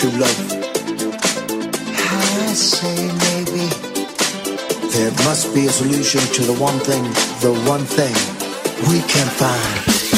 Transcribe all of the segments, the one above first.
true love. I say maybe there must be a solution to the one thing, the one thing we can find.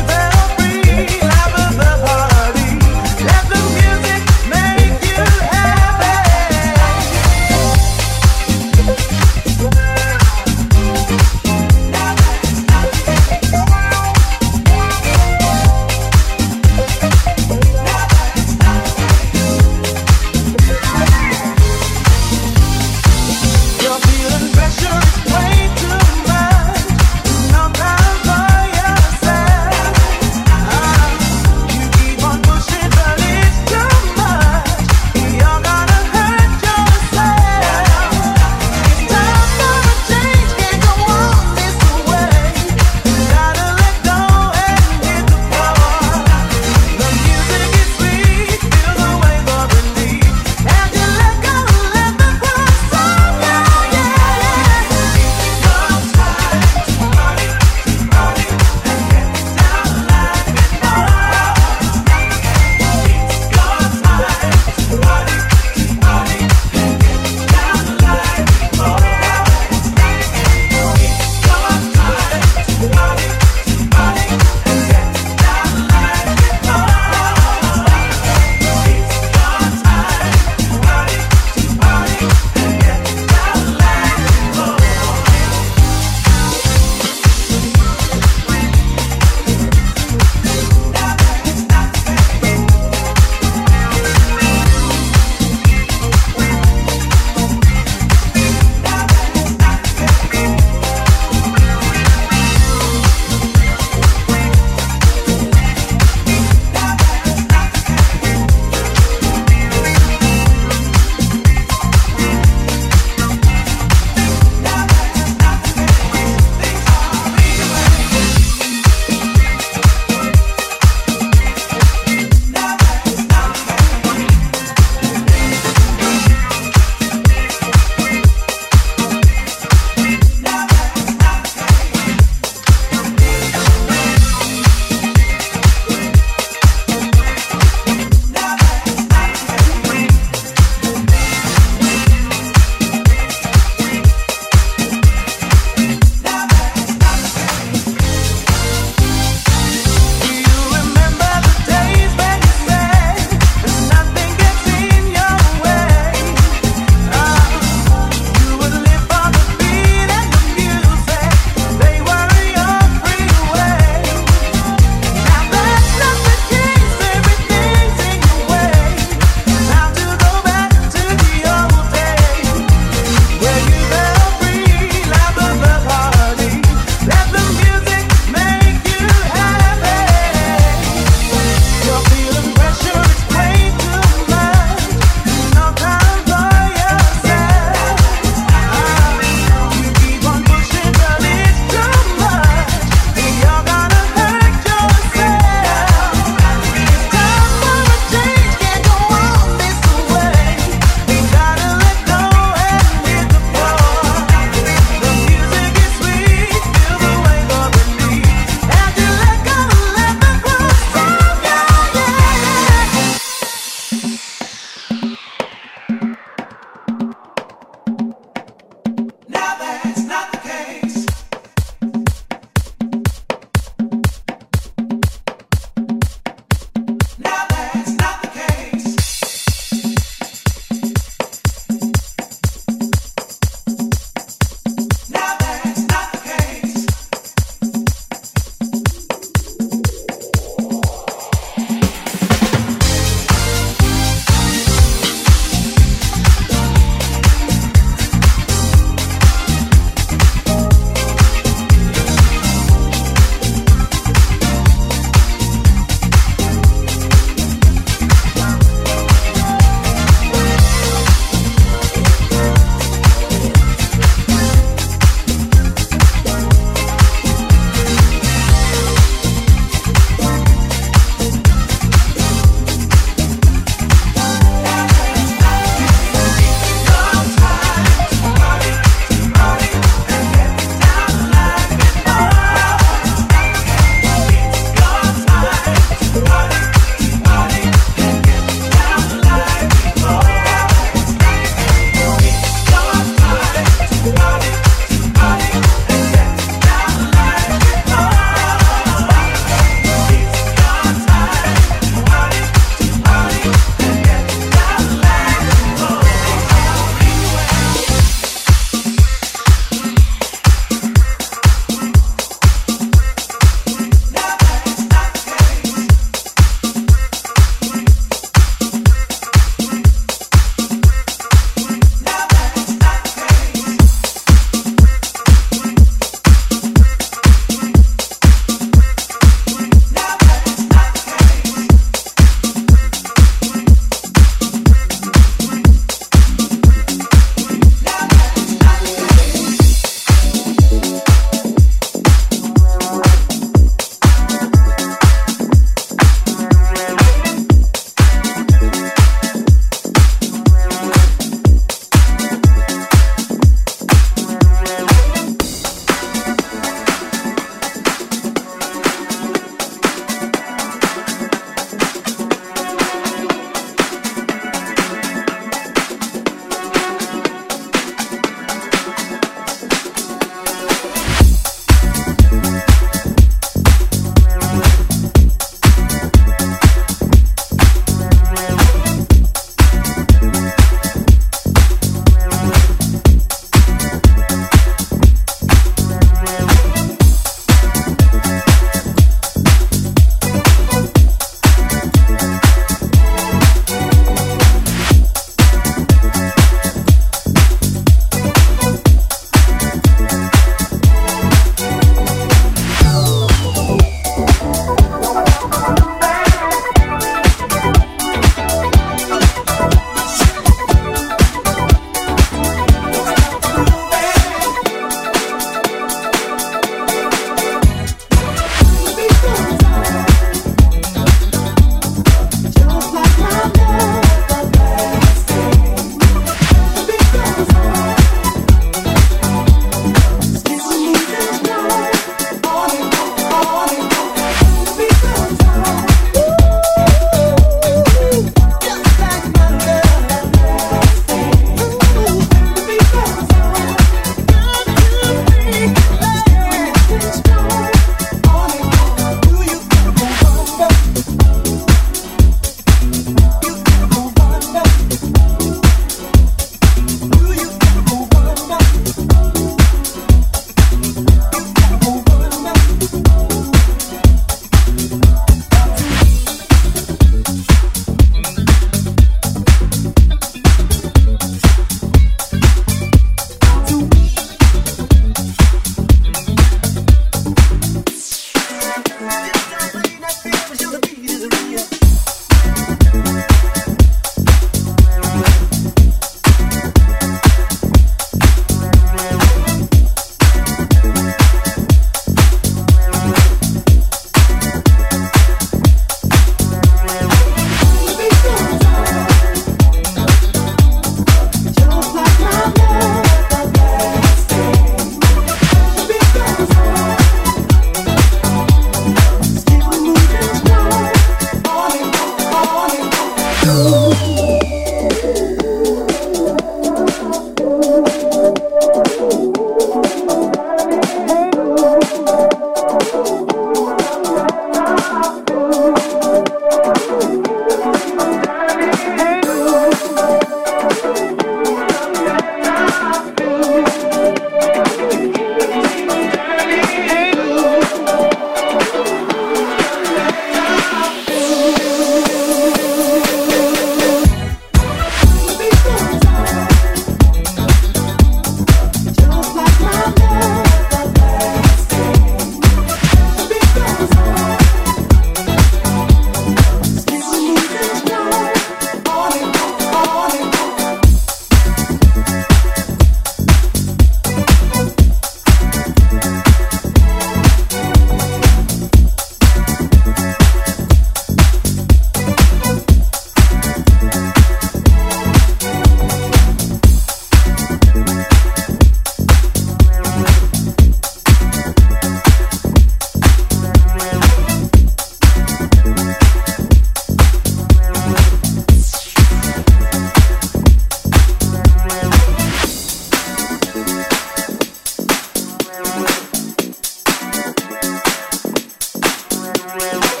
Yeah.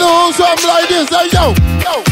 On something like this, hey yo, yo,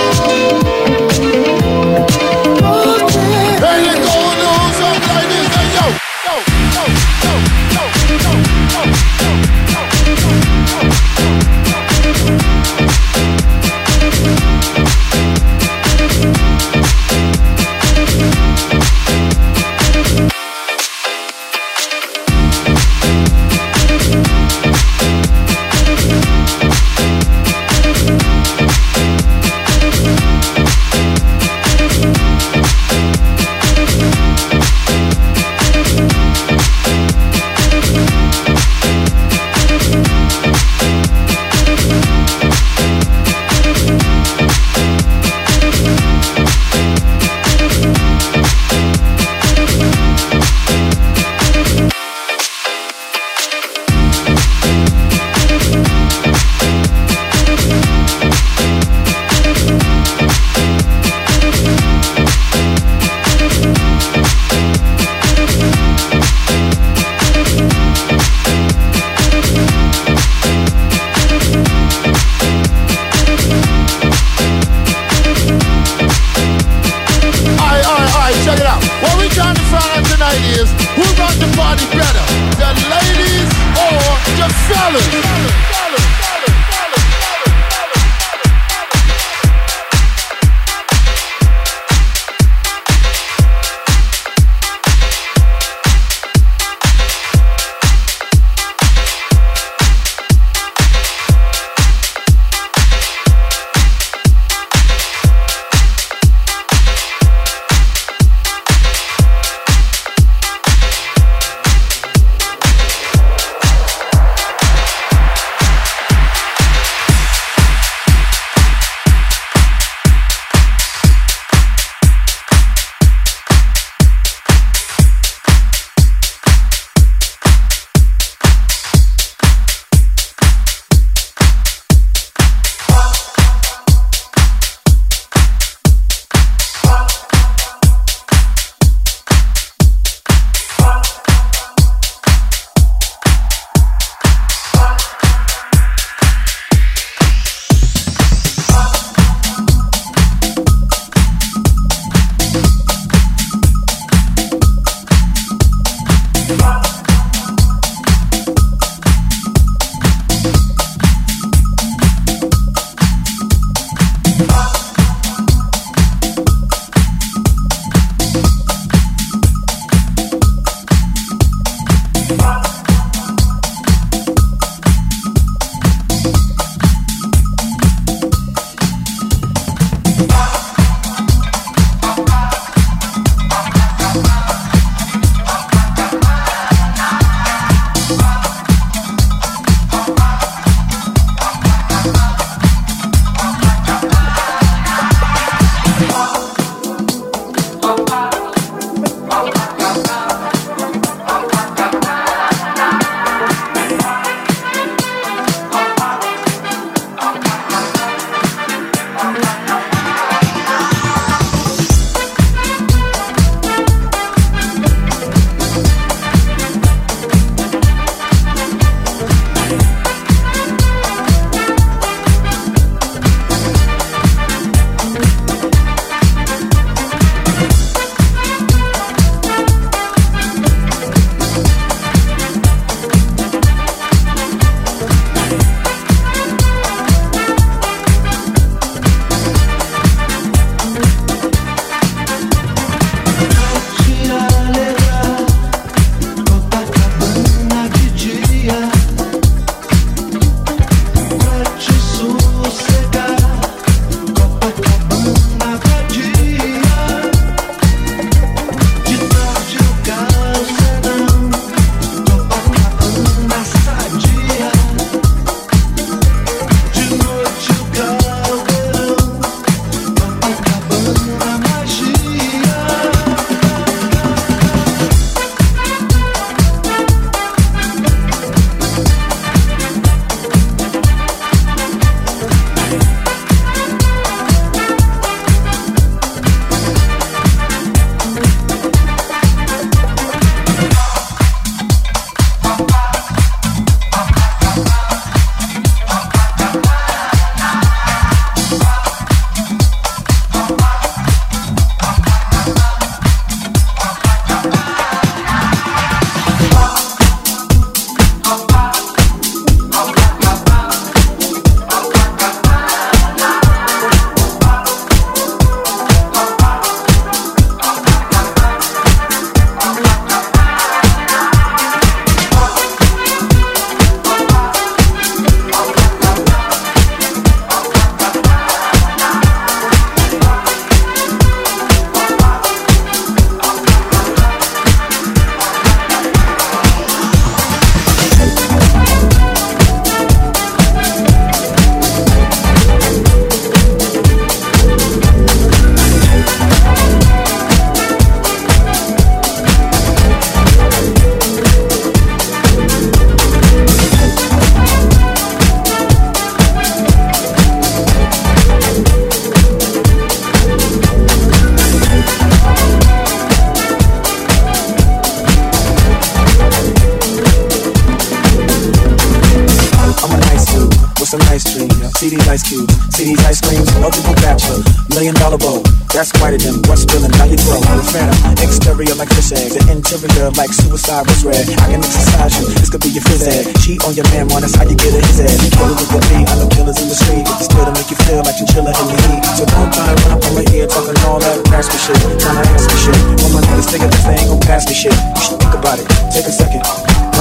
Ice cubes, see these ice creams, eligible bachelor, million dollar bowl. That's quite a them. What's spilling? Now you throw. The phantom, exterior like fish eggs, the interior like suicide was red. I can exercise you, this could be your phys ed. Cheat on your man, one, that's how you get a his head. Killers with the beat, I know killers in the street. Still to make you feel like you chillin' in the heat. So don't try to run up on my ear talking all that raspy shit. Tryna ask me shit. When my niggas thinking this thing gon' pass me shit. You should think about it. Take a second.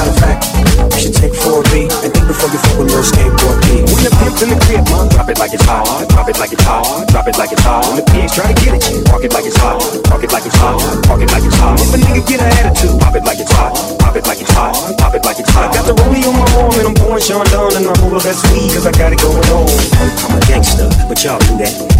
Matter of fact, you should take 4B and think before you fuck with little skateboard P. When the pimp's in the crib, mom, drop it like it's hot. Drop it like it's hot. Drop it like it's hot. When the pigs try to get at you, park it like it's hot. Park it like it's hot. Park it like it's hot. If a nigga get an attitude, pop it like it's hot. Pop it like it's hot. Pop it like it's hot. I got the rollie on my arm and I'm pouring Chandon and I'm the best weed cause I got it going on. I'm a gangster, but y'all do that.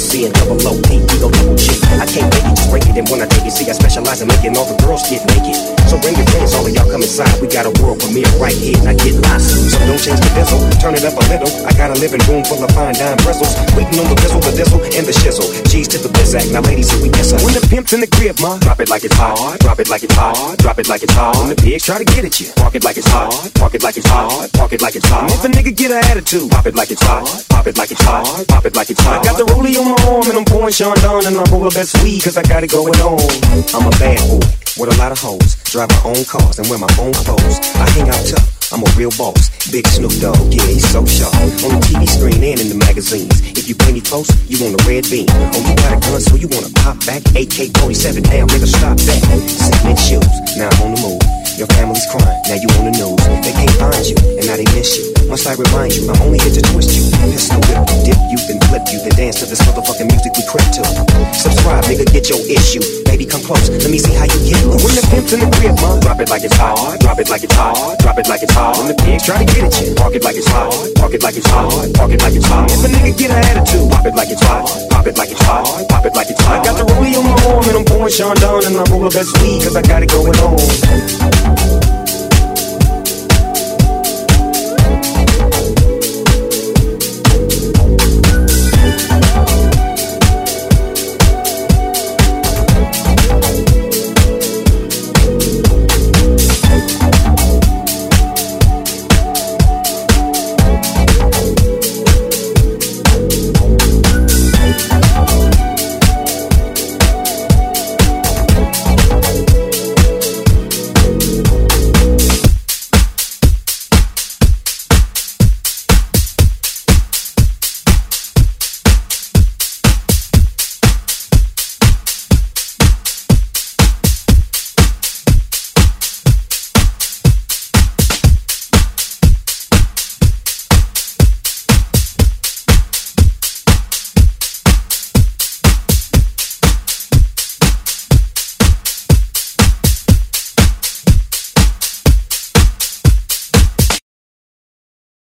And double O, D, E, O, double G. I can't make it, just break it. And when I take it, see, I specialize in making all the girls get naked. So bring your friends, all of y'all come inside. We got a world premiere right here, and I get lost. So don't change the bezel, turn it up a little. I got a living room full of fine dime bristles. Waiting on the bizzle, the dizzle, and the shizzle. Cheese to the bizac, now ladies, here we guess. When the pimp's in the crib, ma, drop it like it's hot. Drop it like it's hot. Drop it like it's hot. When the pigs try to get at you, park it like it's hot. Park it like it's hot. Park it like it's hot. If a nigga get an attitude, pop it like it's hot. Pop it like it's hot. Pop it like it's hot. I got the rollie on my arm and I'm pouring Chandon and I'm roll the best weed cause I got it going on. I'm a bad boy with a lot of hoes. Drive my own cars and wear my own clothes. I hang out tough. I'm a real boss. Big Snoop Dogg, yeah, he's so sharp. On the TV screen and in the magazines. If you play me close, you want a red beam. Oh, you got a gun, so you wanna pop back? AK 47, damn, nigga, stop that. In shoes, now I'm on the move. Your family's crying, now you on the news. They can't find you, and now they miss you. Must I remind you, I'm only here to twist you. Pistol whip you, dip you, then flip you, then dance to this motherfucking music we crib to. Subscribe, nigga, get your issue. Baby, come close, let me see how you get loose. When the pimp's in the crib, ma, drop it like it's hot. Drop it like it's hot. Drop it like it's hot. When the pigs try to get at you, park it like it's hot. Park it like it's hot. Park it like it's hot. If a nigga get an attitude, pop it like it's hot. Pop it like it's hot. Pop it like it's hot. I got the rollie on my arm and I'm pouring Chandon and I'm roll the best weed cause I got it going on. Thank you.